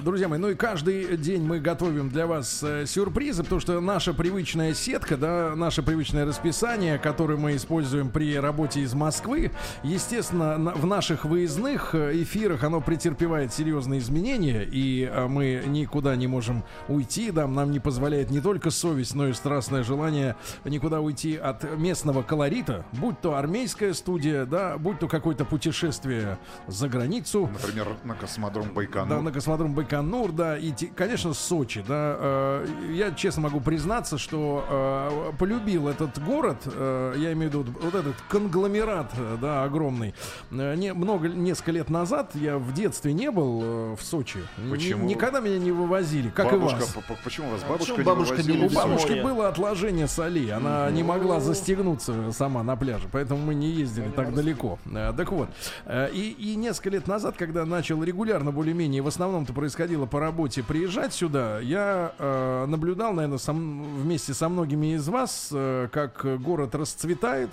Друзья мои, ну и каждый день мы готовим для вас э, сюрпризы, потому что наша привычная сетка, да, наше привычное расписание, которое мы используем при работе из Москвы, естественно, в наших выездных э, эфирах оно претерпевает серьезные изменения, и а, мы никуда не можем уйти, да, нам не позволяет не только совесть, но и страстное желание никуда уйти от местного колорита, будь то армейская студия, да, будь то какое-то путешествие за границу. Например, на космодром Да, Байконур. на космодром Байконур, да, и, конечно, Сочи, да. э, Я честно могу признаться, что э, полюбил этот город, э, я имею в виду вот этот конгломерат, да, огромный. Э, Не, много, несколько лет назад я в детстве не был э, в Сочи. Почему? никогда меня не вывозили, как бабушка, и вас. почему вас бабушка почему бабушка не вывозила? У бабушки было отложение солей, она не могла застегнуться сама на пляже, поэтому мы не ездили так далеко. Э, Так вот, э, и, и несколько лет назад, когда начал регулярно более-менее, в основном-то происходило по работе, приезжать сюда, я э, наблюдал, наверное, вместе со многими из вас, э, как город расцветает,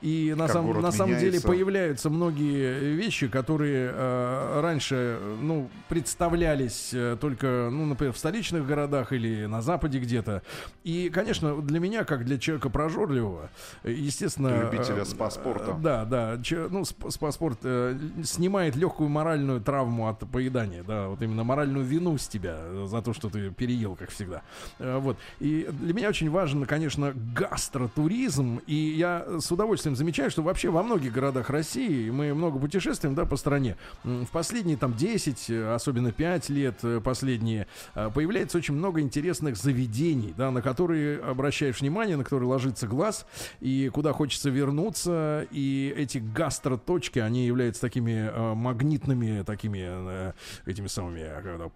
и на, Как самом, город на самом деле появляются многие вещи, которые э, раньше, ну, представлялись э, только, ну, например, в столичных городах или на Западе где-то. И, конечно, для меня, как для человека прожорливого, естественно... Любителя э, спа-спорта. э, Да, да. че- ну, сп- спа-спорт э, снимает легкую моральную травму от поедания, да, вот именно моральную вину с тебя э, за то, что ты переел, как всегда. Э, Вот. И для меня очень важен, конечно, гастротуризм. И я с удовольствием замечаю, что вообще во многих городах России мы много путешествуем, да, по стране. В последние там 10, э, особенно 5 лет последние, появляется очень много интересных заведений, да, на которые обращаешь внимание, на которые ложится глаз, и куда хочется вернуться. И эти гастроточки, они являются такими магнитными, такими этими самыми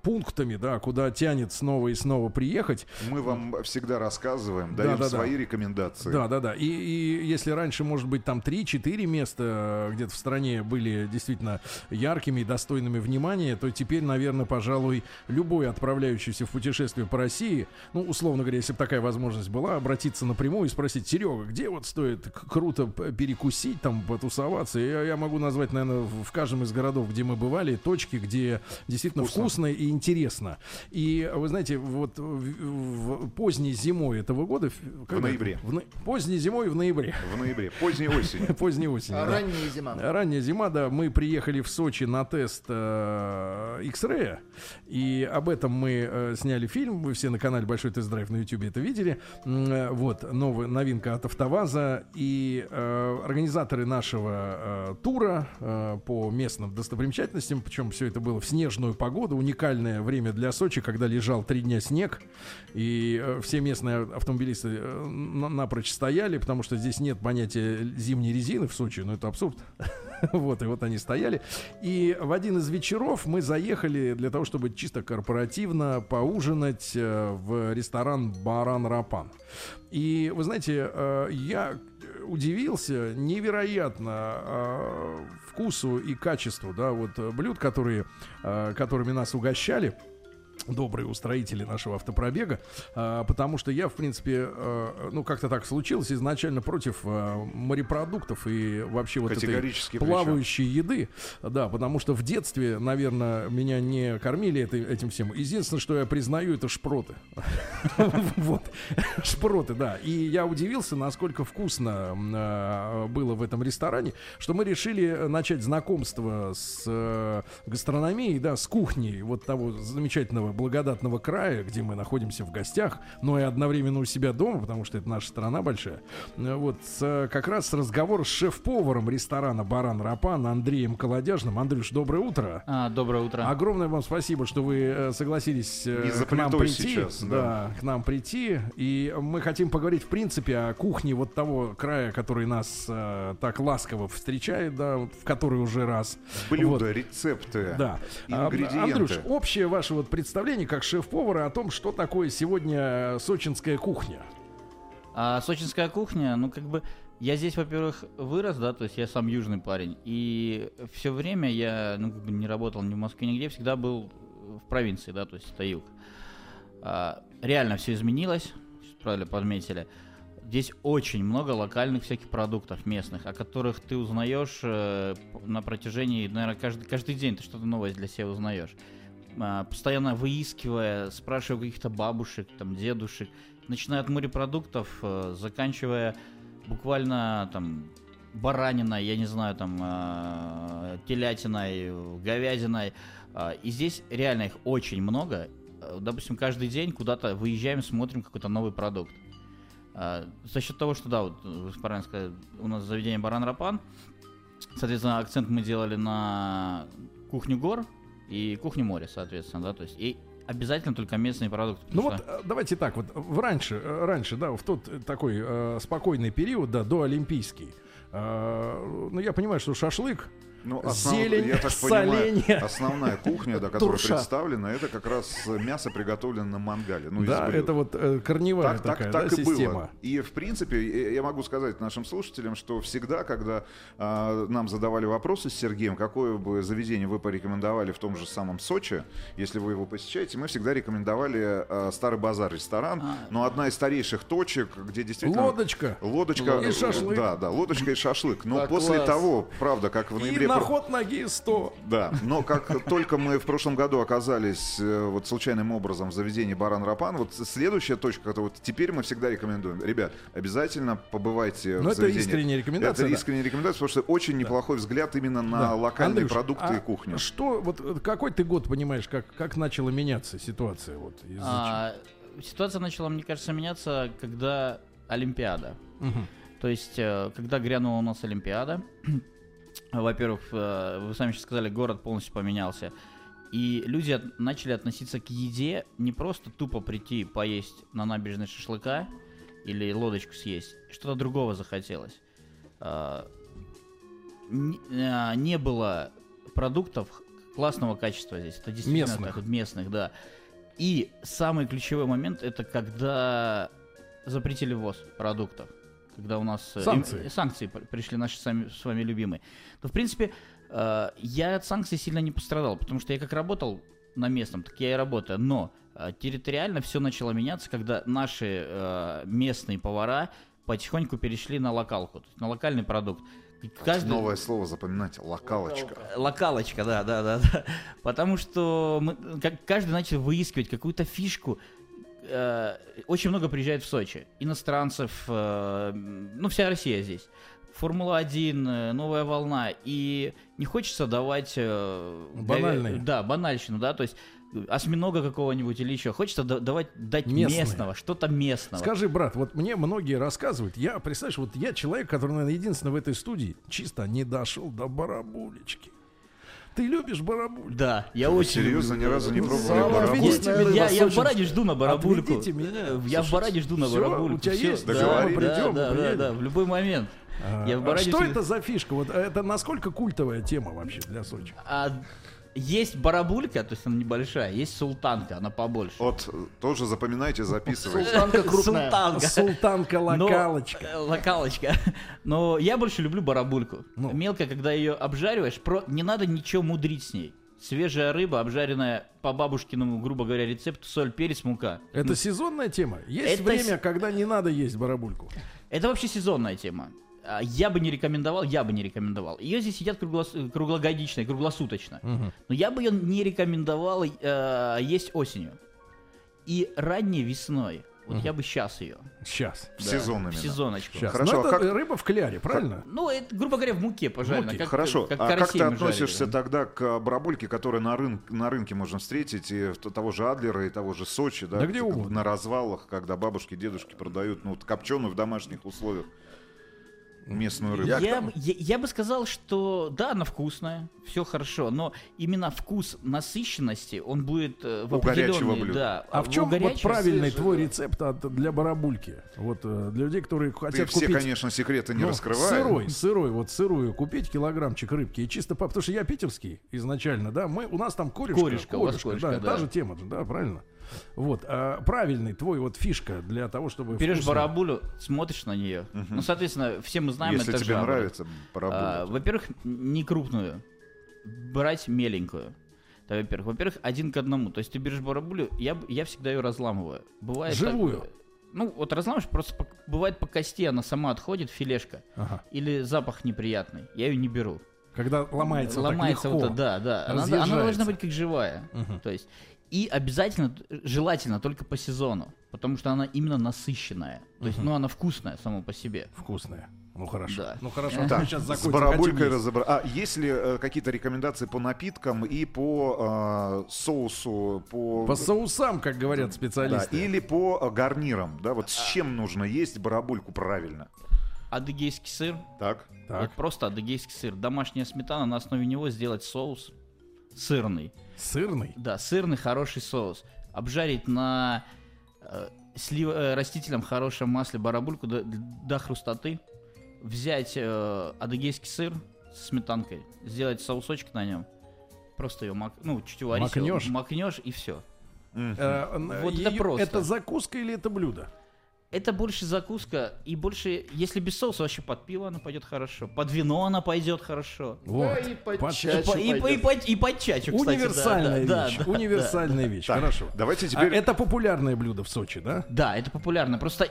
пунктами, да, куда тянет снова и снова приехать. Мы вам всегда рассказываем, Да, даем да, да. свои рекомендации. Да, да, да. И, и если раньше, может быть, там 3-4 места э, где-то в стране были действительно яркими и достойными внимания, то теперь, наверное, пожалуй, любой отправляющийся в путешествие по России, ну, условно говоря, если бы такая возможность была, обратиться напрямую и спросить, Серега, где вот стоит круто перекусить, там, потусоваться? Я, я могу назвать, наверное, в в каждом из городов, где мы бывали, точки, где действительно Вкусно. Вкусно и интересно. И вы знаете, вот в, в- поздней зимой этого года... в- ноябре. В Поздней зимой в ноябре. В ноябре, поздней осенью. Поздней осенью. А да. Ранняя зима. Ранняя зима, да, мы приехали в Сочи на тест э, X-Ray, и об этом мы э, сняли фильм, вы все на канале Большой тест-драйв на YouTube это видели, э, вот, новая новинка от АвтоВАЗа, и э, организаторы нашего э, тура э, по местным достопримечательностям, причем все это было в снежную погоду, уникальное время для Сочи, когда лежал три дня снег, и э, все местные автомобилисты э, на- напрочь стояли, потому что здесь нет понятия зимней резины в Сочи, ну это абсурд. Вот, и вот они стояли. И в один из вечеров мы заехали для того, чтобы чисто корпоративно поужинать э, в ресторан Баран Рапан. И вы знаете, я удивился невероятно э, вкусу и качеству, да, вот блюд, которые, э, которыми нас угощали добрые устроители нашего автопробега, а, потому что я, в принципе, э, ну, как-то так случилось, изначально против э, морепродуктов и вообще вот этой плавающей еды, да, потому что в детстве, наверное, меня не кормили этим всем. Единственное, что я признаю, это шпроты. Вот, шпроты, да. И я удивился, насколько вкусно было в этом ресторане, что мы решили начать знакомство с э, гастрономией, да, с кухней вот того замечательного благодатного края, где мы находимся в гостях, но и одновременно у себя дома, потому что это наша страна большая. Э, Вот с, э, как раз разговор с шеф-поваром ресторана «Баран Рапан» Андреем Колодяжным. Андрюш, доброе утро. А, доброе утро. Огромное вам спасибо, что вы э, согласились Не к нам прийти. сейчас, да. да. к нам прийти. И мы хотим поговорить, в принципе, о кухне вот того края, который нас э, так ласково встречает, да, в который уже раз. Блюда, Вот. рецепты, Да. Ингредиенты. Андрюш, общее ваше вот представление как шеф-повара о том, что такое сегодня сочинская кухня. А сочинская кухня, ну как бы я здесь, во-первых, вырос, да, то есть я сам южный парень, и все время я, ну как бы не работал ни в Москве, нигде, всегда был в провинции, да, то есть это юг. А, реально все изменилось, правильно подметили. Здесь очень много локальных всяких продуктов местных, о которых ты узнаешь э, на протяжении, наверное, каждый, каждый день ты что-то новое для себя узнаешь. А, постоянно выискивая, спрашивая каких-то бабушек, там, дедушек, начиная от морепродуктов, э, заканчивая буквально там бараниной, я не знаю, там, э, телятиной, говядиной. А, И здесь реально их очень много. Э, Допустим, каждый день куда-то выезжаем, смотрим какой-то новый продукт. А, За счет того, что, да, вот вы правильно у нас заведение Баран Рапан, соответственно, акцент мы делали на кухню гор и кухню моря, соответственно, да, то есть и обязательно только местные продукты. Ну вот э, давайте так вот в раньше, э, раньше, да, в тот э, такой э, спокойный период, да, до Олимпийский. э, ну я понимаю, что шашлык, Ну, Зелень, я так понимаю, соленья. основная кухня, да, которая Турша. представлена, это как раз мясо приготовлено на мангале. Ну, да, это вот э, корневая так, такая так, да, так и система. было. И в принципе, я могу сказать нашим слушателям, что всегда, когда а, нам задавали вопросы с Сергеем, какое бы заведение вы порекомендовали в том же самом Сочи, если вы его посещаете, мы всегда рекомендовали а, Старый базар ресторан. А. Но одна из старейших точек, где действительно Лодочка. Лодочка И шашлык. Да, да, лодочка и шашлык. Но Да, после класс. того, правда, как в И ноябре на ход ноги 100. да, но как только мы в прошлом году оказались э, вот случайным образом в заведении Баран Рапан, вот следующая точка, это вот теперь мы всегда рекомендуем. Ребят, обязательно побывайте Но в это заведении. искренняя рекомендация, Это да. искренняя рекомендация, потому что очень неплохой взгляд именно на Да. локальные Андрюш, продукты а и кухню. Что, вот э, какой ты год понимаешь, как, как начала меняться ситуация? Вот, А, ситуация начала, мне кажется, меняться, когда Олимпиада. Мгм. То есть, э, когда грянула у нас Олимпиада, во-первых, э, вы сами сейчас сказали, город полностью поменялся. И люди от- начали относиться к еде не просто тупо прийти поесть на набережной шашлыка или лодочку съесть. Что-то другого захотелось. А, Не, а, не было продуктов классного качества здесь. Это действительно Местных. так местных, да. И самый ключевой момент это когда запретили ввоз продуктов. Когда у нас э, Санкции. санкции при- пришли наши сами, с вами любимые. То, в принципе, э, я от санкций сильно не пострадал, потому что я как работал на местном, так я и работаю. Но э, территориально все начало меняться, когда наши э, местные повара потихоньку перешли на локалку, то есть на локальный продукт. Каждый- Новое слово запоминайте. Локалочка. Локалочка, да, да, да, да. Потому что мы, как, каждый начал выискивать какую-то фишку. Э, очень много приезжает в Сочи. Иностранцев, э, ну, вся Россия здесь. Формула-1, э, новая волна. И не хочется давать... э, Банальный. Да, банальщину, да, то есть э, осьминога какого-нибудь или еще. Хочется да- давать, дать Местное. местного, что-то местного. Скажи, брат, вот мне многие рассказывают, я, представляешь, вот я человек, который, наверное, единственный в этой студии, чисто не дошел до барабулечки. Ты любишь барабуль? Да, я Вы очень серьезно люблю. ни разу не пробовали Самая барабуль? Я, я в. Бараде жду на барабульку. Отведите меня. Я в Бараде жду на барабульку. у тебя Всё, есть? да. Да, Придем, да, да, да, в любой момент. А, Я в а Бараде что всегда- это за фишка? Вот это насколько культовая тема вообще для Сочи? А есть барабулька, то есть она небольшая, есть султанка, она побольше. Вот э, тоже запоминайте, записывайте. Султанка крупная. Султанка. Султанка Но- локалочка. э, Локалочка. Но я больше люблю барабульку. Ну. Мелко, когда ее обжариваешь, про... не надо ничего мудрить с ней. Свежая рыба, обжаренная по бабушкиному, грубо говоря, рецепту, соль, перец, мука. Это сезонная тема. Есть Это время, с- когда не надо есть барабульку. Это вообще сезонная тема. А, Я бы не рекомендовал, я бы не рекомендовал. Ее здесь едят круглос- круглогодично и круглосуточно. Но я бы ее не рекомендовал э, есть осенью. И ранней весной. Вот я бы сейчас ее. Сейчас. В сезон В сезоночку. Сейчас. Хорошо, Ну, а это как- рыба в кляре, правильно? Ну, это, грубо говоря, в муке пожарено. муке. Как, Хорошо, как а как ты относишься жарили. тогда к барабульке, которую на, рын- на рынке можно встретить, и того же Адлера, и того же Сочи, да, Да где как угодно. на развалах, когда бабушки, дедушки продают ну, вот копченую в домашних условиях местную рыбу. Я- Я, бы- я, бы сказал, что да, она вкусная, все хорошо, но именно вкус насыщенности, он будет э, в У горячего блюда. да, А в у чем вот правильный свежий, твой да. рецепт от- для барабульки? Вот э, для людей, которые Ты хотят все, купить... конечно, секреты не ну, раскрываешь. Сырой, сырой, вот сырую купить килограммчик рыбки и чисто по... Потому что я питерский изначально, да, мы, у нас там корешка. Корешка, у вас да, корешка, та да. же тема, да, правильно? Вот, а, правильный твой вот фишка для того, чтобы Берешь вкусно- барабулю, смотришь на нее. Ну, соответственно, все мы знаем, Если это тебе жабры. нравится барабуля, А, Во-первых, не крупную. Брать меленькую. Это, во-первых. Во-первых, один к одному. То есть ты берешь барабулю, я, я всегда ее разламываю. Бывает так- Живую? ну, вот разламываешь, просто по- бывает по кости она сама отходит, филешка. Ага. Или запах неприятный. Я ее не беру. Когда ломается, Ломается так вот легко. это, да, да. Она, она должна быть как живая. Мгм. То есть. И обязательно, т- желательно только по сезону. Потому что она именно насыщенная. То есть, ну, она вкусная само по себе. Вкусная. Ну хорошо. Да. Ну хорошо. Так, мы сейчас с закончим. барабулькой Хотим есть. разобра- А есть ли э, какие-то рекомендации по напиткам и по э, соусу, по... По соусам, как говорят Да, специалисты. или по э, гарнирам, да, вот с чем нужно есть барабульку правильно? Адыгейский сыр. Так, Так. Вот просто адыгейский сыр. Домашняя сметана, на основе него сделать соус сырный. Сырный. Да, сырный хороший соус. Обжарить на э, слив- э, растительном хорошем масле барабульку до, до хрустоты. Взять э, адыгейский сыр с сметанкой, сделать соусочек на нем. Просто ее мак... ну, чуть уварить. Макнешь? макнешь и все. Э, Вот это просто. Это закуска или это блюдо? Это больше закуска, и больше, если без соуса, вообще под пиво она пойдет хорошо, под вино она пойдет хорошо. Вот. и под Под- чай. И, и, и, под- и под чачу, кстати, да, Универсальная да, вещь. да, да, Универсальная вещь. Так, Хорошо. давайте А теперь... это популярное блюдо в Сочи, да? Да, это популярно. Просто э,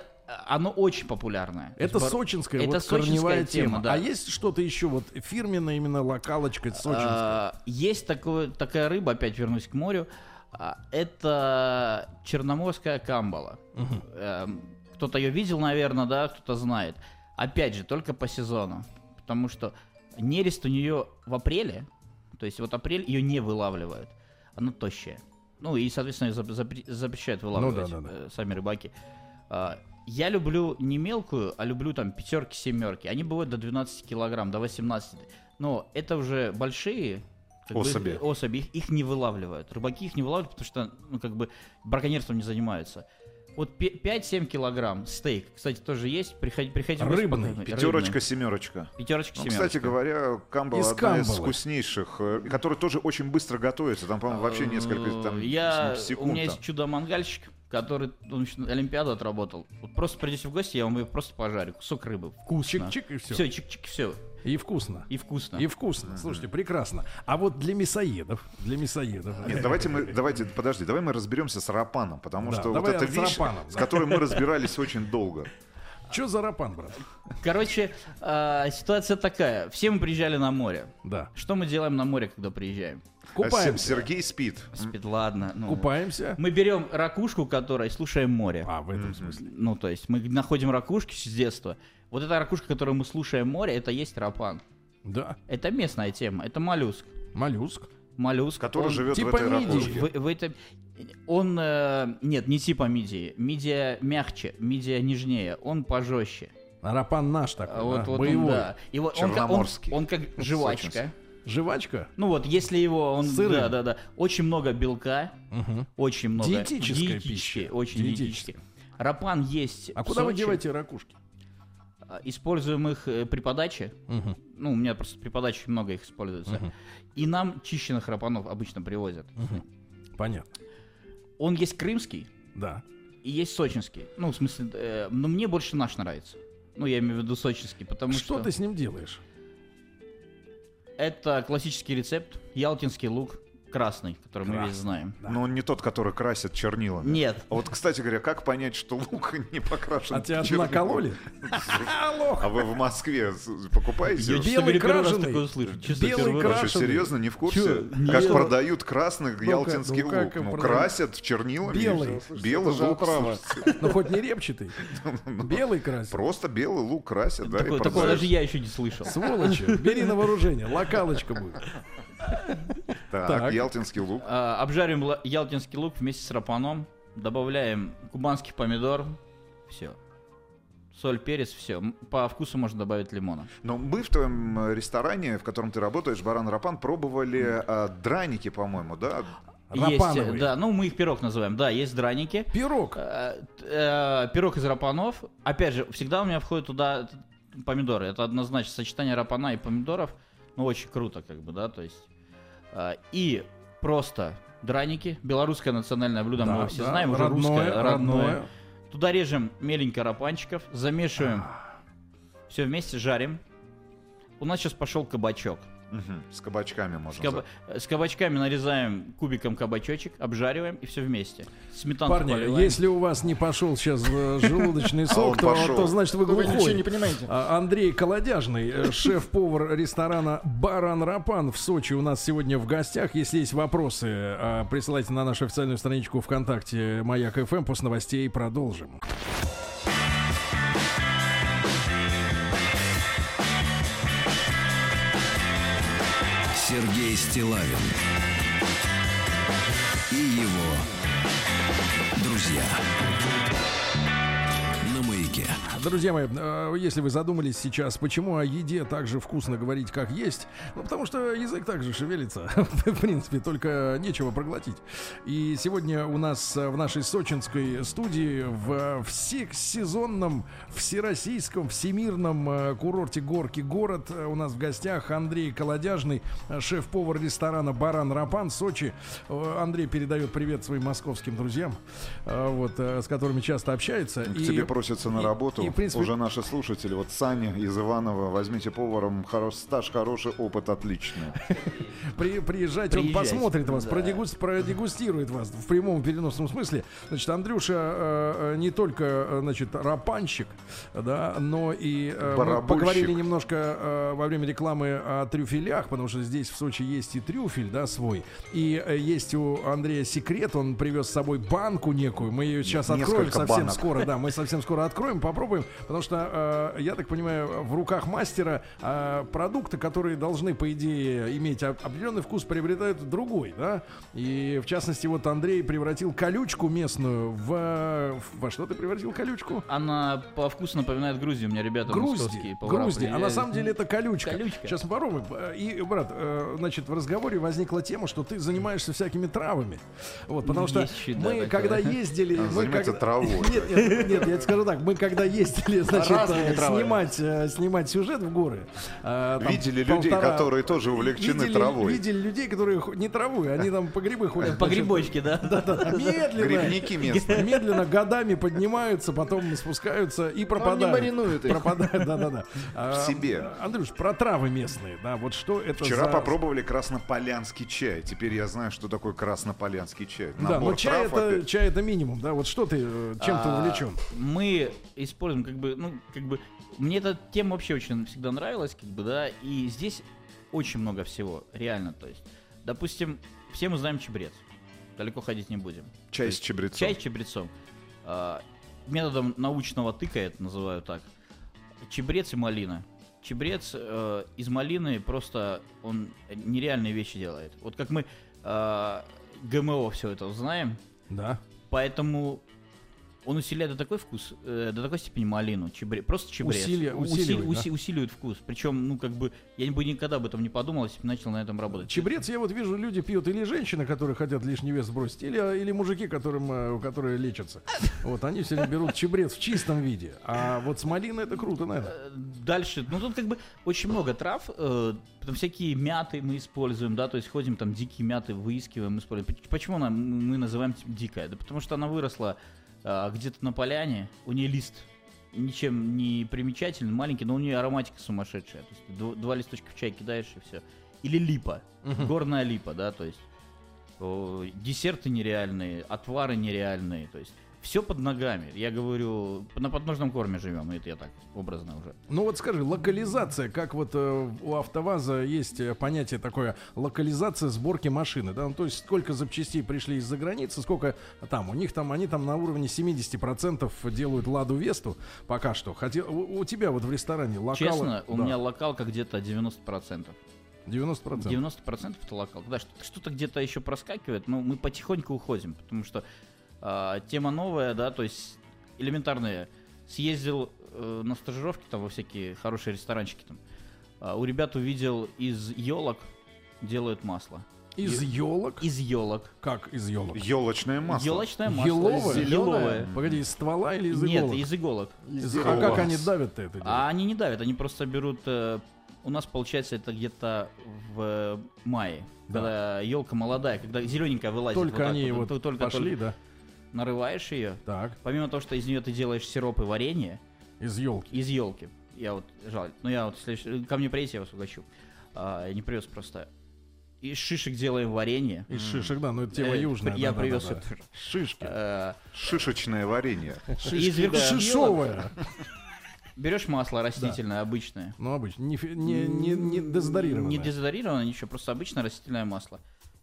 оно очень популярное. То Это есть бар- сочинская это вот сочинская корневая тема, тема. да. А есть что-то еще вот фирменное именно локалочка сочинская? А, Есть такое, такая рыба, опять вернусь к морю. а, Это черноморская камбала. Эм, Кто-то ее видел, наверное, да, кто-то знает. Опять же, только по сезону. Потому что нерест у нее в апреле, то есть вот апрель ее не вылавливают. Она тощая. Ну и, соответственно, запрещают вылавливать да, да, да. э, сами рыбаки. А, Я люблю не мелкую, а люблю там пятерки, семерки. Они бывают до 12 килограмм, до 18. Но это уже большие как бы, Особи. особи. Их, их не вылавливают. Рыбаки их не вылавливают, потому что, ну, как бы, браконьерством не занимаются. Вот пе- 5-7 килограмм стейк, кстати, тоже есть. Приходи, гости Рыбный. покушать. Пятерочка, Рыбный. семерочка. Пятерочка, Ну, семерочка. кстати говоря, камбала Из одна из камбалы. вкуснейших, э, которая тоже очень быстро готовится. Там, по-моему, вообще несколько там, Э, Я, секунд. у меня там. есть чудо-мангальщик, который он еще Олимпиаду отработал. Вот просто придете в гости, я вам ее просто пожарю. Кусок рыбы. Вкусно. Чик-чик и все. Все, чик-чик, все. И вкусно. И вкусно. И вкусно. Слушайте, прекрасно. А вот для мясоедов, для мясоедов. Нет, давайте мы, давайте, подожди, давай мы разберемся с рапаном, потому Да, что вот с вещь, рапаном, с да. которой мы разбирались очень долго. Что за рапан, брат? Короче, а, ситуация такая. Все мы приезжали на море. Да. Что мы делаем на море, когда приезжаем? Купаемся. Сергей спит. Спит, ладно. ну. Купаемся. Мы берем ракушку, которая, слушаем море. А, в этом смысле. Ну, то есть мы находим ракушки с детства. Вот эта ракушка, которую мы слушаем море, это есть рапан. Да. Это местная тема, это моллюск. Моллюск. Моллюск. Который он- живет типа в этой мидии. ракушке. в, в этом- Он, э, нет, не типа мидии. Мидия мягче, мидия нежнее, он пожестче. А рапан наш такой, А вот, да, вот он, боевой. да. И вот он, как- он, он как жвачка. Жвачка? Ну вот, если его, он, Сырый. да, да, да, очень много белка, Мгм. очень много. Диетическая диетически, пища. Очень Диетическая. диетически. Рапан есть. А в куда вы Сочи. деваете ракушки? А, Используем их э, при подаче. Мгм. Ну, у меня просто при подаче много их используется. Мгм. И нам чищенных рапанов обычно привозят. Понятно. Он есть крымский Да. и есть сочинский. Ну, в смысле, э, но мне больше наш нравится. Ну, я имею в виду сочинский, потому что, что, ты с ним делаешь? это классический рецепт. Ялтинский лук красный, который мы весь знаем. Но он не тот, который красит чернилами. Нет. А вот, кстати говоря, как понять, что лук не покрашен А тебя накололи? А вы в Москве покупаете? Белый крашеный. Белый крашеный. серьезно, не в курсе? Как продают красный ялтинский ну как лук? Ну, продают? красят чернилами. Белый. Белый лук. Ну хоть не репчатый. Белый красит. Просто белый лук красят, да, такого продают. даже я еще не слышал. Сволочи. Бери на вооружение. Локалочка будет. Так, Так. ялтинский лук. А, обжариваем ялтинский лук вместе с рапаном. Добавляем кубанский помидор. Все. Соль, перец, все. По вкусу можно добавить лимона. Но мы в твоем э, ресторане, в котором ты работаешь, Баран Рапан, пробовали э, драники, по-моему, да? Есть, э, да, ну мы их пирог называем. Да, есть драники. Пирог. Э, э, пирог из рапанов. Опять же, всегда у меня входят туда помидоры. Это однозначно сочетание рапана и помидоров. Ну, очень круто, как бы, да, то есть. э, и просто Драники, белорусское национальное блюдо, мы Да, его все да, знаем, уже родное, русское, родное. родное. Туда режем меленько рапанчиков, замешиваем, А. все вместе жарим. У нас сейчас пошел кабачок. Мгм. С кабачками С, можно. каба- э, с кабачками нарезаем кубиком кабачочек, обжариваем и все вместе. Сметанку Парни, поливаем. если у вас не пошел сейчас э, желудочный он сок, то, то значит вы Вы ничего глухой. не понимаете. А, Андрей Колодяжный, э, шеф-повар ресторана Баран Рапан в Сочи у нас сегодня в гостях. Если есть вопросы, э, присылайте на нашу официальную страничку ВКонтакте Маяк ФМ. После новостей продолжим. Сергей Стилавин и его друзья на маяке. Друзья мои, э, если вы задумались сейчас, почему о еде так же вкусно говорить, как есть, ну, потому что язык также шевелится, в принципе, только нечего проглотить. И сегодня у нас э, в нашей сочинской студии в всесезонном, всероссийском, всемирном э, курорте Горки город у нас в гостях Андрей Колодяжный, шеф-повар ресторана Баран Рапан Сочи. Андрей передает привет своим московским друзьям, вот, с которыми часто общается. К И- тебе просятся на и- работу и, в принципе, уже наши слушатели. Вот Саня из Иванова, возьмите поваром, хорош, стаж хороший, опыт отличный. При, приезжайте, он посмотрит вас, да. продегус- продегустирует вас в прямом переносном смысле. Значит, Андрюша э, э, не только, э, значит, рапанщик, да, но и э, мы поговорили немножко э, во время рекламы о трюфелях, потому что здесь в Сочи есть и трюфель, да, свой. И э, есть у Андрея секрет, он привез с собой банку некую. Мы ее сейчас Несколько откроем совсем банок. скоро, да, мы совсем скоро откроем, попробуем, потому что, э, я так понимаю, в руках мастера э, продукты, которые должны, по идее, иметь оп- определенный вкус, приобретают другой, да, и в частности, вот Андрей превратил колючку местную в... в- Во что ты превратил колючку? Она по вкусу напоминает Грузию. У меня ребята Грузди, грузди, а на самом деле это колючка. Колючка. Сейчас мы попробуем. И, брат, э, значит, в разговоре возникла тема, что ты занимаешься всякими травами. Вот, потому что Есть да, мы, такое. когда ездили... Он мы когда- травой. Нет, нет, нет, я тебе скажу так. Мы когда ездили, значит, Разными э, снимать, э, снимать сюжет в горы. э, там Видели людей, полтора- которые тоже увлечены видели, травой. Видели людей, которые не травой, они там по грибы ходят. По значит, грибочке, да? да-да-да, медленно. Грибники местные. Медленно годами поднимаются, потом спускаются и пропадают. маринуют их. Пропадают, да-да-да. А, В себе. Андрюш, про травы местные, да, вот что это Вчера за... попробовали краснополянский чай. Теперь я знаю, что такое краснополянский чай. Да, но чай это, опять. чай это минимум, да, вот что ты, чем ты А, увлечен? Мы используем, как бы, ну, как бы, мне эта тема вообще очень всегда нравилась, как бы, да, и здесь очень много всего, реально, то есть, допустим, все мы знаем чебрец, далеко ходить не будем. Чай с есть чабрецом. Чай с чебрецом. А, методом научного тыка я это называю так. Чебрец и малина. Чебрец э, из малины просто он нереальные вещи делает. Вот как мы э, ГМО все это знаем, Да. Поэтому он усиляет до такой вкус, э, до такой степени малину, чебре, просто чебрец. Усилия- Усили- усиливает, уси- усиливает вкус. Причем, ну, как бы, я бы никогда об этом не подумал, если бы начал на этом работать. Чебрец, я вот вижу, люди пьют или женщины, которые хотят лишний вес сбросить, или, или мужики, которым, э, которые лечатся. Вот, они все время берут чебрец в чистом виде. А вот с малиной это круто, наверное. Э, Дальше, ну тут как бы очень много трав, э, там всякие мяты мы используем, да, то есть ходим там дикие мяты, выискиваем, используем. Поч- Почему она, мы называем дикая? Да потому что она выросла где-то на поляне, у нее лист ничем не примечательный, маленький, но у нее ароматика сумасшедшая. То есть дв- два листочка в чай кидаешь и все. Или липа, горная липа, да, то есть десерты нереальные, отвары нереальные, то есть все под ногами. Я говорю, на подножном корме живем, это я так образно уже. Ну вот скажи, локализация, как вот э, у АвтоВАЗа есть э, понятие такое, локализация сборки машины, да, ну, то есть сколько запчастей пришли из-за границы, сколько там, у них там, они там на уровне 70% делают Ладу Весту пока что. Хотел, у, у тебя вот в ресторане локал... Честно, у да, меня локалка где-то 90%. 90%. 90% это локалка. Да, что- что-то где-то еще проскакивает, но мы потихоньку уходим, потому что а, тема новая, да, то есть элементарная. Съездил э, на стажировки там во всякие хорошие ресторанчики там. А, у ребят увидел из елок делают масло. Из елок? Из елок. Как из елок? Елочное масло. Елочное масло. Еловое? Еловое. Погоди, из ствола или из Нет, иголок? из иголок. Из- А как они давят-то это? дело? А они не давят, они просто берут э, у нас получается это где-то в мае, Да. когда елка молодая, когда зелененькая вылазит. Только вот они вот, вот только, пошли, только да? Нарываешь ее. Так, Помимо того, что из нее ты делаешь сироп и варенье из елки. из елки. Я вот жаль. Ну я вот следующий- ко мне приедете, я вас угощу. А, я не привез просто. Из шишек делаем варенье. Из шишек, да, ну это тема Э, южная. Я да, да, привез да, да. это. Шишки. Э, Шишечное варенье. из верблюжьего Шишовая. Берешь масло растительное, обычное. Ну, обычно. Не, не, не, не дезодорированное. Не дезодорированное, ничего, просто обычное растительное масло.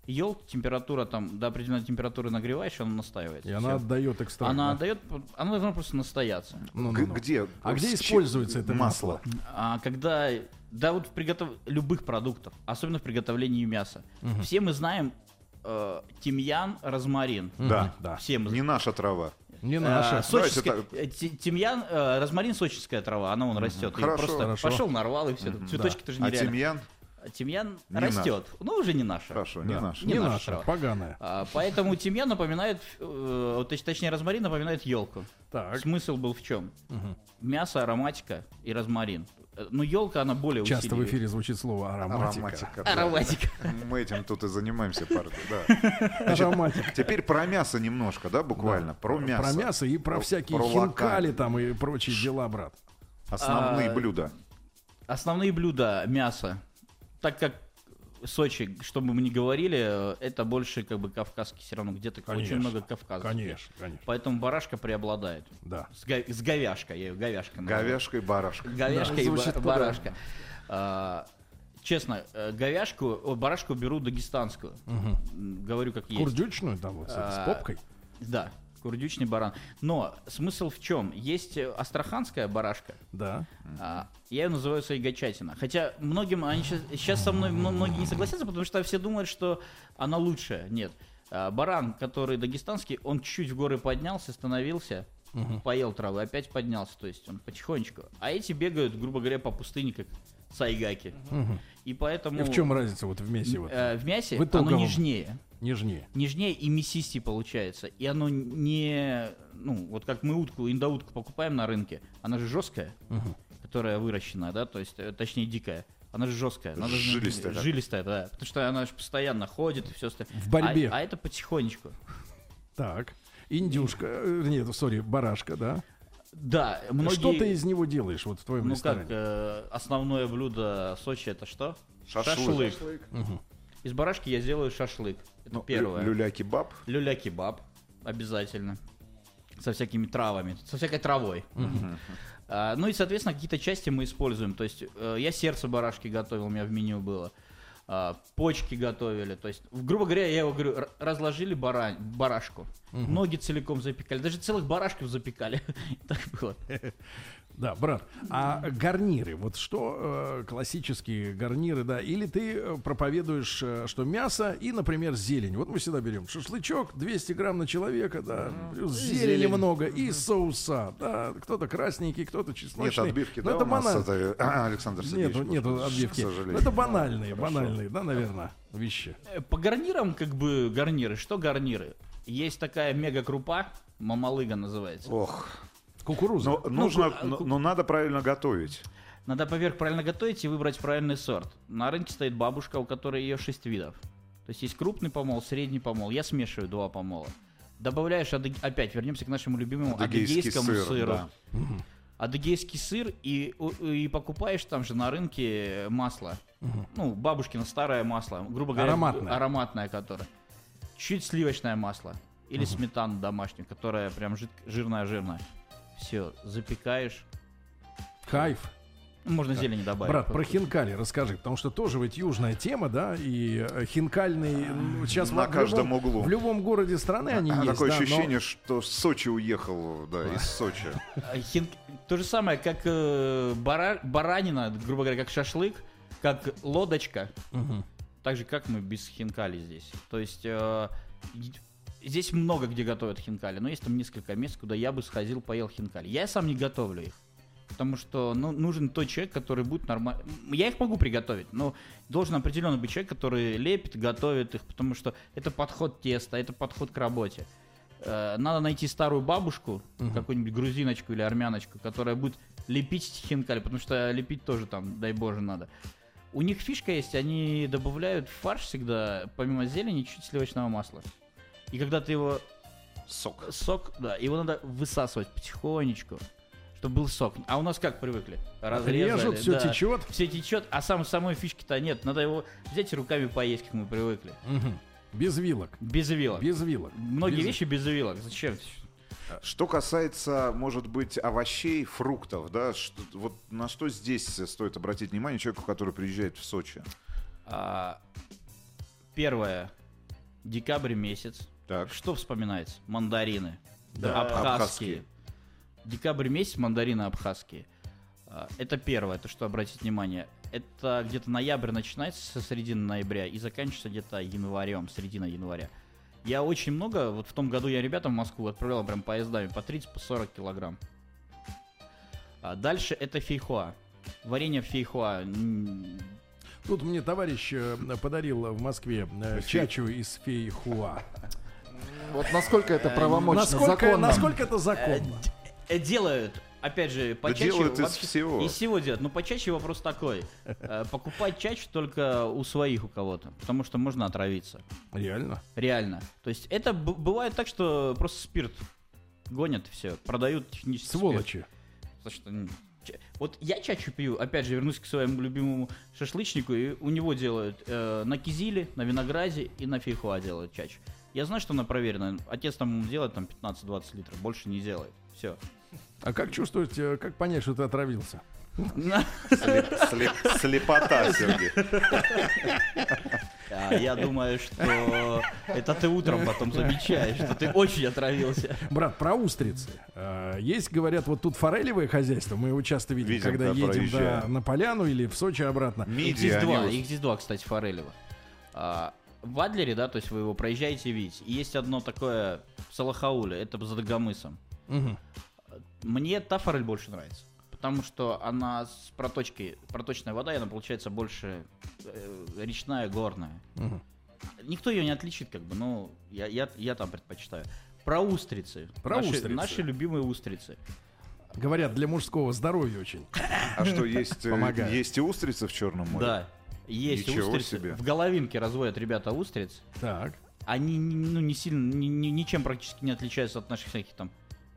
Елки, температура там, до определенной температуры нагреваешь, она настаивается. И она Всё. отдает экстракт. Она да? отдает, она должна просто настояться. Ну, ну, Г- ну. Где? А где с чем- используется это масло? А когда, да вот в приготов... любых продуктов, особенно в приготовлении мяса. Все мы знаем э, тимьян, розмарин. Да. да. Все мы Не наша трава. Не А, наша. сочинская- Давайте э, ти- тимьян, э, розмарин сочинская трава, она вон растет. Хорошо. просто Хорошо. пошел, нарвал и все. Цветочки тоже А нереально. А Тимьян Не растет, но уже не наша. Хорошо, не Да. наш. Не Не наша наша, поганая. А, поэтому тимьян напоминает, э, точ- точнее розмарин напоминает елку. Так. Смысл был в чем? Мгм. Мясо, ароматика и розмарин. Э, Ну елка она более Часто в усиливает. эфире звучит слово ароматика. Ароматика. да. Ароматика. Мы этим тут и занимаемся, парни, да. Ароматика. Теперь про мясо немножко, да, буквально? Про мясо. Про мясо и про Про- всякие про хинкали локаль. там и прочие дела, брат. Основные А, блюда. Основные блюда мяса, так как Сочи, что бы мы ни говорили, э, это больше как бы кавказский все равно, где-то Конечно. очень много Кавказа. Конечно, конечно. Поэтому барашка преобладает. Да. С, га- с говяшкой, я ее говяшка называю. Говяшка и барашка. Говяшка Да, и звучит ба- куда? барашка. А, честно, э, говяшку, о, барашку беру дагестанскую. М, Говорю как есть. Курдючную там вот с, этой, с А, попкой. Да, курдючный баран. Но смысл в чем? Есть э, астраханская барашка. Да. а, я ее называю сайгачатина. Хотя многим они сейчас, со мной мно- многие не согласятся, потому что все думают, что она лучшая. Нет. А, баран, который дагестанский, он чуть-чуть в горы поднялся, остановился, поел травы, опять поднялся. То есть он потихонечку. А эти бегают, грубо говоря, по пустыне, как сайгаки. И поэтому И в чем разница вот в мясе вот? э, в мясе В итоговом. оно нежнее Нежнее. нежнее и мясистее получается. И оно не... Ну, вот как мы утку, индоутку покупаем на рынке, она же жесткая, которая выращенная, да, то есть, э, точнее, дикая. Она же жесткая. Она Жилистая, да. Жилистая, да. Потому что она же постоянно ходит и все остальное. В борьбе. А, а это потихонечку. Так. Индюшка, э, нет, сори, барашка, да? Да, многие... Что ты из него делаешь вот в твоем Ну ресторане? как, э, основное блюдо Сочи это что? Шашлык. Из барашки я сделаю шашлык. Это Ну, первое. лю- Люля-кебаб. Люля-кебаб. Обязательно. Со всякими травами. Со всякой травой. А, ну и, соответственно, какие-то части мы используем. То есть э, я сердце барашки готовил, у меня в меню было. А, почки готовили. То есть, грубо говоря, я его говорю, разложили барань, барашку. Ноги целиком запекали. Даже целых барашков запекали. Так было. Да, брат. А гарниры, вот что э, классические гарниры, да? Или ты э, проповедуешь, э, что мясо и, например, зелень. Вот мы всегда берем шашлычок, 200 грамм на человека, да, плюс зелени зелень. много и соуса, да. Кто-то красненький, кто-то Нет чесночный. отбивки, Но да, это у нас банально. это, а, Александр Сергеевич. Нету к отбивки. сожалению. Ну, Это банальные, Хорошо. банальные, да, наверное, вещи. Э, По гарнирам, как бы, гарниры. Что гарниры? Есть такая мега-крупа, мамалыга называется. Ох. Кукуруза. Но нужно, ку- но, но надо правильно готовить. Надо поверх правильно готовить и выбрать правильный сорт. На рынке стоит бабушка, у которой ее 6 видов. То есть есть крупный помол, средний помол. Я смешиваю два помола. Добавляешь, адаг- опять вернемся к нашему любимому Адыгейский адыгейскому сыр, сыру. да. Адыгейский сыр и, и покупаешь там же на рынке масло. Ну, бабушкино старое масло, грубо говоря, Ароматное. ароматное которое. Чуть сливочное масло. Или сметану домашнюю, которая прям жид- жирная-жирная. Все, запекаешь. Кайф. Можно зелень добавить. Брат, про хинкали расскажи, потому что тоже ведь южная тема, да, и э, хинкальный сейчас На в, каждом любом, углу. в любом городе страны они А есть. Такое да, но- ощущение, что Сочи уехал, да, из Сочи. А, хин- То же самое, как э, бара- баранина, грубо говоря, как шашлык, как лодочка. Так же, как мы без хинкали здесь. То есть э, здесь много где готовят хинкали, но есть там несколько мест, куда я бы сходил, поел хинкали. Я сам не готовлю их. Потому что ну, нужен тот человек, который будет нормально. Я их могу приготовить, но должен определенно быть человек, который лепит, готовит их, потому что это подход теста, это подход к работе. Э, Надо найти старую бабушку, какую-нибудь грузиночку или армяночку, которая будет лепить эти хинкали, потому что лепить тоже там, дай боже, надо. У них фишка есть, они добавляют в фарш всегда, помимо зелени, чуть сливочного масла. И когда ты его Сок. сок, да, его надо высасывать потихонечку, чтобы был сок. А у нас как привыкли? Разрезали, Режут, все да. течет. Все течет, а сам самой фишки-то нет. Надо его взять и руками поесть, как мы привыкли. Мгм. Без вилок. Без вилок. Без вилок. Многие Без- вещи без вилок. Зачем? Что касается, может быть, овощей, фруктов, да, что- вот на что здесь стоит обратить внимание человеку, который приезжает в Сочи? А, первое. Декабрь месяц. Так. Что вспоминается? Мандарины. Да, Абхазские. абхазские. Декабрь месяц мандарины абхазские. А, Это первое, это что обратить внимание. Это где-то ноябрь начинается со середины ноября и заканчивается где-то январем, середина января. Я очень много, вот в том году я ребятам в Москву отправлял прям поездами по 30-40 килограмм. А дальше это фейхоа. Варенье фейхоа. Тут мне товарищ э, подарил в Москве э, чачу из фейхуа. Вот насколько это правомочно, Насколько, законно. насколько это э, законно? э, Делают, опять же, по Да делают из вообще- всего. Из всего делают. Но по чаче вопрос такой. Э, Покупать чачу только у своих у кого-то. Потому что можно отравиться. Реально. Реально. То есть это бывает так, что просто спирт гонят все, продают технический спирт. Сволочи. Потому что, м, ча- вот я чачу пью, опять же, вернусь к своему любимому шашлычнику, и у него делают э, на кизиле, на винограде и на фейхуа делают чачу. Я знаю, что она проверена. Отец там делает там 15-20 литров, больше не делает. Все. А как чувствовать, э, как понять, что ты отравился? Слеп- слеп- Слепота, Сергей. А, Я думаю, что это ты утром потом замечаешь, что ты очень отравился. Брат, про устрицы. Э, Есть, говорят, вот тут форелевое хозяйство, мы его часто видим, Видим, когда да, едем да, на поляну или в Сочи обратно. Их здесь два, вот- их здесь два, кстати, форелева. А, В Адлере, да, то есть вы его проезжаете и видите. И есть одно такое в Салахауле, это за Дагомысом. Мгм. Мне та форель больше нравится. Потому что она с проточкой, проточная вода, и она получается больше э, речная, горная. Мгм. Никто ее не отличит, как бы, но я, я, я там предпочитаю. Про устрицы. Про наши, устрицы. Наши любимые устрицы. Говорят, для мужского здоровья очень. А что, есть, э, Помогает. есть и устрицы в Черном море? Да. Есть Ничего устрицы. себе. В головинке разводят ребята устриц. Так. Они ну, не сильно, ни- ни- ничем практически не отличаются от наших всяких там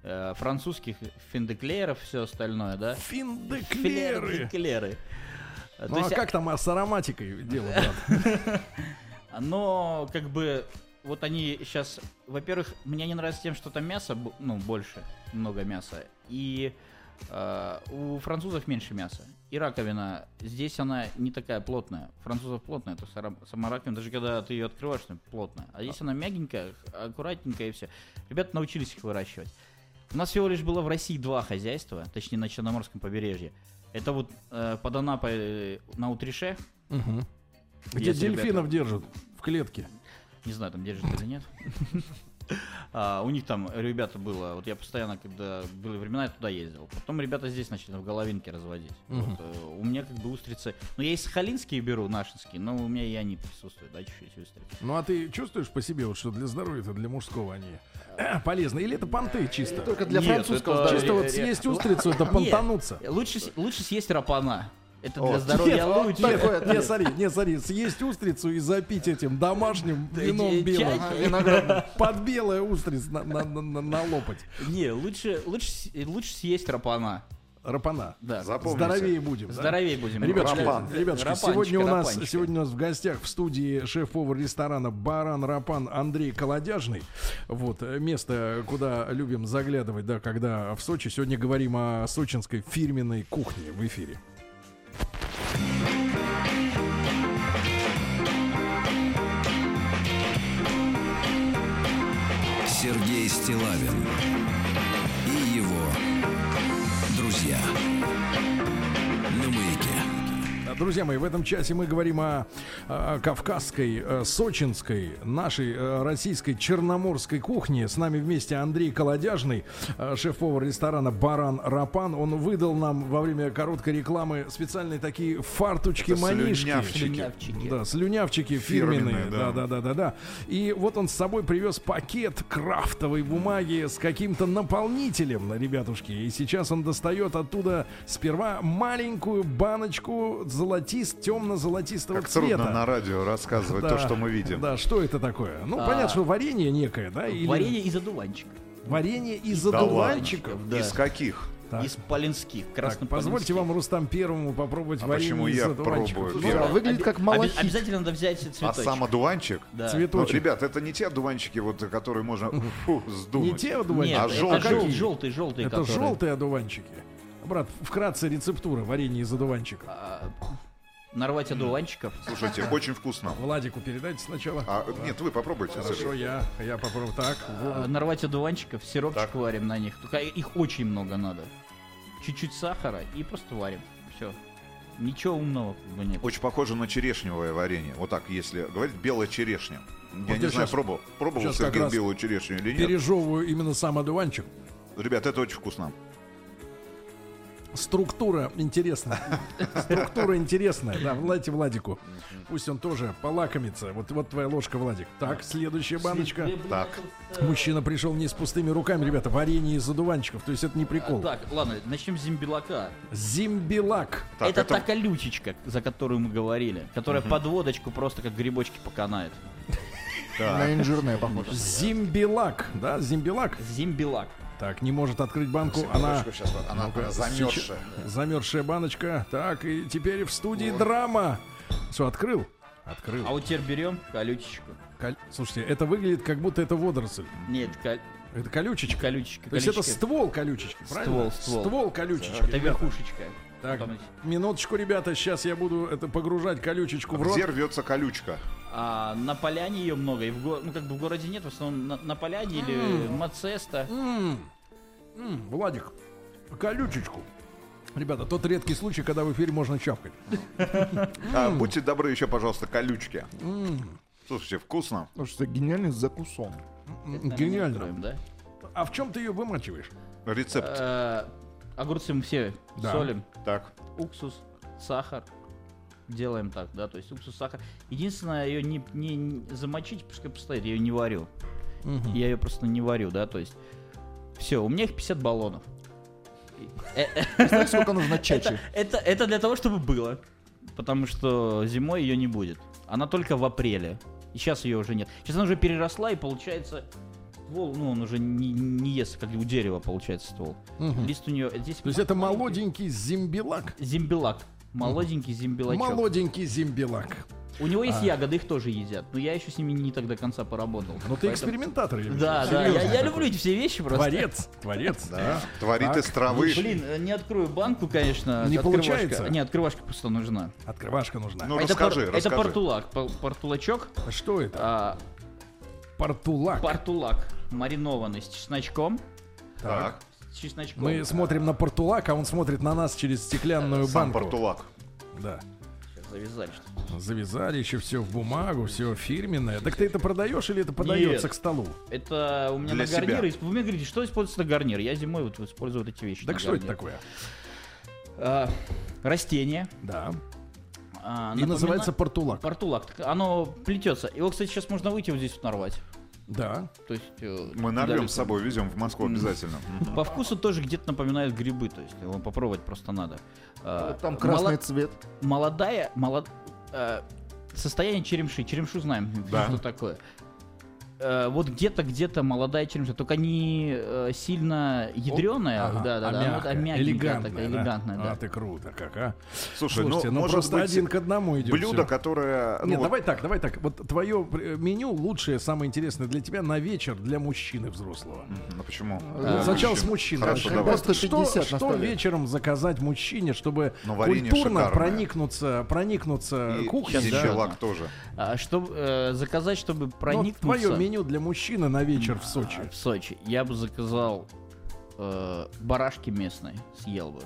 э, французских финдеклеров, все остальное, да? Финдеклеры. Финдеклеры. Ну То а есть, как там а с ароматикой дело, брат? Но как бы вот они сейчас, во-первых, мне не нравится тем, что там мясо, ну больше, много мяса, и э, у французов меньше мяса. И раковина здесь она не такая плотная. Французов плотная, то сама раковина, даже когда ты ее открываешь, она плотная. А здесь она мягенькая, аккуратненькая и все. Ребята научились их выращивать. У нас всего лишь было в России два хозяйства, точнее на Черноморском побережье. Это вот э, под Анапой э, на Утрише, Мгм. Где дельфинов ребята. держат? В клетке. Не знаю, там держит или нет. А, у них там ребята было, вот я постоянно, когда были времена, я туда ездил. Потом ребята здесь начали в головинке разводить. Мгм. Вот, э, у меня как бы устрицы. Ну, я и сахалинские беру, нашинские, но у меня и они присутствуют, да, чуть-чуть устрицы. Ну а ты чувствуешь по себе, вот, что для здоровья, это для мужского они э, полезны? Или это понты чисто? Только для Нет, французского это- здоровья. Чисто вот съесть устрицу, это понтануться. Лучше, лучше съесть рапана. Это О, для здоровья нет, вот лучше. такое- Не, смотри, не, смотри, съесть устрицу и запить этим домашним вином белым. Под белое устриц на, на, на, на- налопать. Не, лучше, лучше, лучше съесть рапана. Рапана. Да. Запомните. Здоровее будем. да? Здоровее будем. Ребятушки, Рапан. ребятушки, Рапанчик, сегодня у нас рапанчик. сегодня у нас в гостях в студии шеф-повар ресторана Баран Рапан Андрей Колодяжный. Вот э, место, куда любим заглядывать, да, когда в Сочи. Сегодня говорим о сочинской фирменной кухне в эфире. Стилавин друзья мои, в этом часе мы говорим о, о кавказской, э, сочинской, нашей э, российской черноморской кухне. С нами вместе Андрей Колодяжный, э, шеф-повар ресторана «Баран Рапан». Он выдал нам во время короткой рекламы специальные такие фартучки-манишки. слюнявчики. Слюнявчики. Да, слюнявчики фирменные. Фирменные, да. да. да, да, да, да. И вот он с собой привез пакет крафтовой бумаги с каким-то наполнителем, ребятушки. И сейчас он достает оттуда сперва маленькую баночку золотист, темно-золотистого Как цвета. трудно на радио рассказывать то, что мы видим. Да, что это такое? Ну, А. понятно, что варенье некое, да? Или Варенье из одуванчика. варенье из Да одуванчиков. Да. Из каких? Так. Из полинских, краснополинских. позвольте вам, Рустам, первому попробовать А варенье почему из я одуванчиков. пробую? Ну, Первый. да, выглядит как малахит. Обязательно надо взять А цветочек. сам одуванчик? Да. Цвет- Ну, Точек. ребят, это не те одуванчики, вот, которые можно фу, сдунуть. Не те одуванчики, Нет, А это желтые? жел- желтый, желтый, это который. желтые одуванчики. Брат, вкратце рецептура варенья из одуванчика. А, нарвать одуванчиков. Слушайте, очень вкусно. Владику передайте сначала. А, нет, вы попробуйте. Хорошо, я, я попробую. Так, А, вот. нарвать одуванчиков, сиропчик Так. варим на них. Только их очень много надо. Чуть-чуть сахара и просто варим. Все. Ничего умного как бы нет. Очень похоже на черешневое варенье. Вот так, если говорить, белая черешня. Я Вот не я знаю, щас- пробовал, пробовал Сергей раз белую черешню или нет. пережевываю именно сам одуванчик. Ребят, это очень вкусно. Структура интересная. Структура интересная. Да, Владите Владику. Пусть он тоже полакомится. Вот, вот твоя ложка, Владик. Так, следующая баночка. Так. Мужчина пришел не с пустыми руками, ребята. Варенье из одуванчиков. То есть это не прикол. Так, ладно, начнем с зимбелака. Зимбелак. Так, это, это- та колючечка, за которую мы говорили, которая под водочку просто как грибочки поканает. На инжирное похоже. Зимбелак. Да, зимбелак. Зимбелак. Так, не может открыть банку. Она Сейчас, она замерзшая. замерзшая баночка. Так, и теперь в студии драма. Что, открыл? Открыл. А вот теперь берем колючечку. Коль- Слушайте, это выглядит как будто это водоросль. Нет, ко- Это колючечка. колючечка. То есть это ствол колючечки, правильно? Ствол, ствол. Ствол колючечки. Это верхушечка. Так, минуточку, ребята, сейчас я буду это погружать колючечку в рот. Где рвется колючка? А на поляне ее много, и в го- ну как бы в городе нет, в основном на, на поляне или Мацеста. Владик, колючечку. Ребята, тот редкий случай, когда в эфире можно чавкать. А, будьте добры, еще, пожалуйста, колючки. Слушайте, вкусно. Слушайте, гениальный закусон. М, Наверное, Гениально. А в чем ты ее вымачиваешь? Рецепт. Э, Огурцы мы все Да. солим, Так. уксус, сахар. Делаем так, да, то есть уксус, сахар. Единственное, ее не, не- замочить, пускай постоит, я ее не варю. Я ее просто не варю, да, то есть. Все, у меня их 50 баллонов. Знаешь, сколько нужно чачи? это, это для того, чтобы было. Потому что зимой ее не будет. Она только в апреле. И сейчас ее уже нет. Сейчас она уже переросла, и получается ствол, ну, он уже не, не ест, как у дерева получается ствол. Лист у нее здесь. То есть это молоденький зимбелак? Зимбелак. Молоденький зимбелачок. Молоденький зимбелак. У него есть ягоды, их тоже едят. Но я еще с ними не так до конца поработал. Ну ты экспериментатор. я вижу. Да, да, я, я люблю эти все вещи просто. Творец, творец. Да. Творит Так. из травы. Блин, э, не открою банку, конечно. Не открывашка- получается? Не, открывашка просто нужна. Открывашка нужна. Ну, это, расскажи, пор- это расскажи. портулак. пор- Портулачок. Что это? а, Портулак. портулак маринованный с чесночком. Так. Чесночком. Мы смотрим на портулак, а он смотрит на нас через стеклянную Сам банку. портулак. Да. Сейчас завязали что Завязали еще все в бумагу, все фирменное. Так ты это продаешь или это подается Нет. к столу? Это у меня Для на гарнир. себя. Вы мне говорите, что используется на гарнир? Я зимой вот использую вот эти вещи. Так что это гарнир. такое? А, растение. Да. а, И напомина- называется портулак. Портулак. Так Оно плетется. Его, кстати, сейчас можно выйти вот здесь вот нарвать. Да. То есть, э, Мы нарвем с собой, везем в Москву обязательно. По вкусу тоже где-то напоминают грибы, то есть его попробовать просто надо. А, Там красный цвет. молодая, молод... э, состояние черемши. Черемшу знаем, Да. что такое. Э, вот где-то, где-то молодая черемша, только не э, сильно ядреная, Ага, да, да, а да, вот, а мягкая, мягенькая элегантная, такая, да? элегантная, да. А ты круто, как, а? Слушай, Слушайте, ну, ну, может просто быть, один к одному идет. блюдо, всё. которое... ну, Нет, вот давай так, давай так. Вот твое э, меню лучшее, самое интересное для тебя на вечер для мужчины взрослого. Ну почему? Ну, Сначала мужчин. с мужчиной. Хорошо, давай. просто что, 50 на что вечером заказать мужчине, чтобы варенье культурно шикарное. проникнуться, проникнуться И кухней, и да? тоже. А, чтобы э, заказать, чтобы Ну, проникнуться твое меню для мужчины на вечер в Сочи. а, в Сочи, я бы заказал э, барашки местной, съел бы.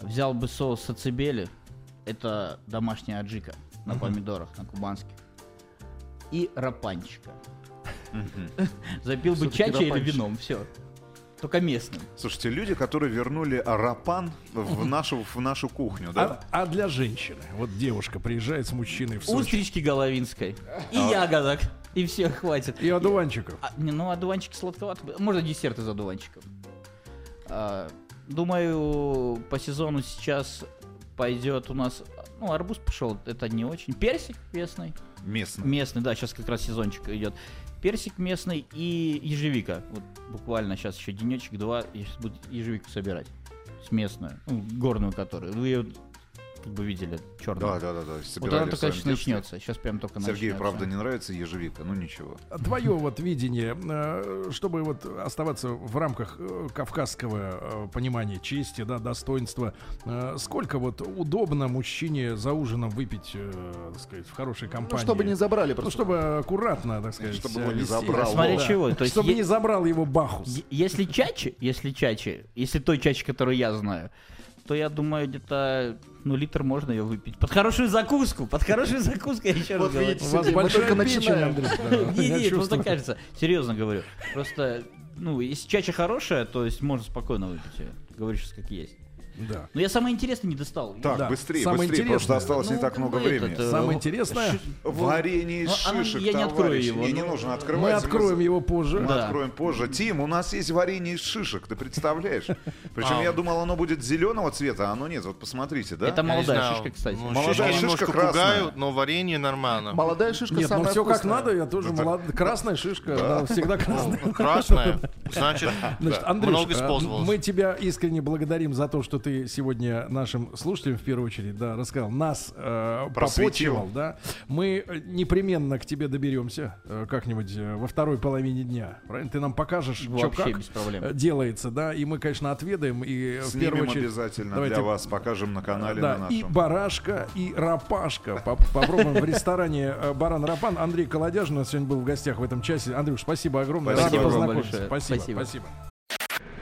Взял бы соус сацебели, Это домашняя аджика на помидорах, на кубанских. И рапанчика. Запил бы чача или вином, все. Только местным. Слушайте, люди, которые вернули рапан в нашу, в нашу кухню, да? А, а для женщины, вот девушка приезжает с мужчиной в Сочи. Устрички головинской. И ягодок. И все, хватит. И одуванчиков. А, не, ну, одуванчики сладковато. Можно десерт из одуванчиков. А, думаю, по сезону сейчас пойдет у нас... Ну, арбуз пошел, это не очень. Персик местный. Местно. Местный, да, сейчас как раз сезончик идет. Персик местный и ежевика. Вот буквально сейчас еще денечек, два, и сейчас буду ежевику собирать. С местную, ну, горную которую. Вы ее как бы видели, черную. Да, да, да, да. вот собирали она в только сейчас начнется. Сейчас прям только Сергею, начнется. правда, не нравится ежевика, ну ничего. Твое вот видение, э, чтобы вот оставаться в рамках э, кавказского э, понимания чести, да, достоинства, сколько вот удобно мужчине за ужином выпить, так сказать, в хорошей Ну, компании? чтобы не забрали Ну, просто. чтобы аккуратно, так сказать, Чтобы его не забрал. Смотря Да. чего. То есть чтобы е- не забрал его Бахус. Если чачи, если чачи, если той чачи, которую я знаю, то я думаю, где-то, ну, литр можно ее выпить. Под хорошую закуску, под хорошую закуску, я еще раз говорю. У вас большая только начинаем. Не, не, просто кажется. Серьезно говорю. Просто, ну, если чача хорошая, то есть можно спокойно выпить ее. Говорю сейчас как есть. Да. Но я самое интересное не достал. Так, Да. быстрее, Самое быстрее, потому что осталось не Ну, так как много бы времени. этот, э, Самое интересное, ши- Варенье из Ну, оно- шишек, я не открою его, Не, не ну. нужно открывать. мы откроем его позже. Мы Да. откроем позже. Тим, у нас есть варенье из шишек, ты представляешь? Причем А. я думал, оно будет зеленого цвета, а оно нет. Вот посмотрите, да? Это не молодая шишка, кстати. Ну, Молодая шишка красная. но варенье нормально. Молодая шишка Нет, ну самая все как надо, я тоже молод... Красная шишка, да, всегда красная. Ну, Красное, значит, Значит, много использовалось. мы тебя искренне благодарим за то, что ты сегодня нашим слушателям в первую очередь, да, рассказал, нас э, попочивал, да. Мы э, непременно к тебе доберемся э, как-нибудь э, во второй половине дня. Правильно? Ты нам покажешь, что Вообще как без проблем. э, делается, да, и мы, конечно, отведаем и э, в Снимем первую очередь обязательно давайте, для вас, покажем на канале да, на и нашем. барашка, и рапашка. Поп- Попробуем в ресторане Баран Рапан. Андрей Колодяжин у нас сегодня был в гостях в этом часе. Андрюш, спасибо огромное. Спасибо Рады вам познакомиться. большое. Спасибо, Спасибо. спасибо.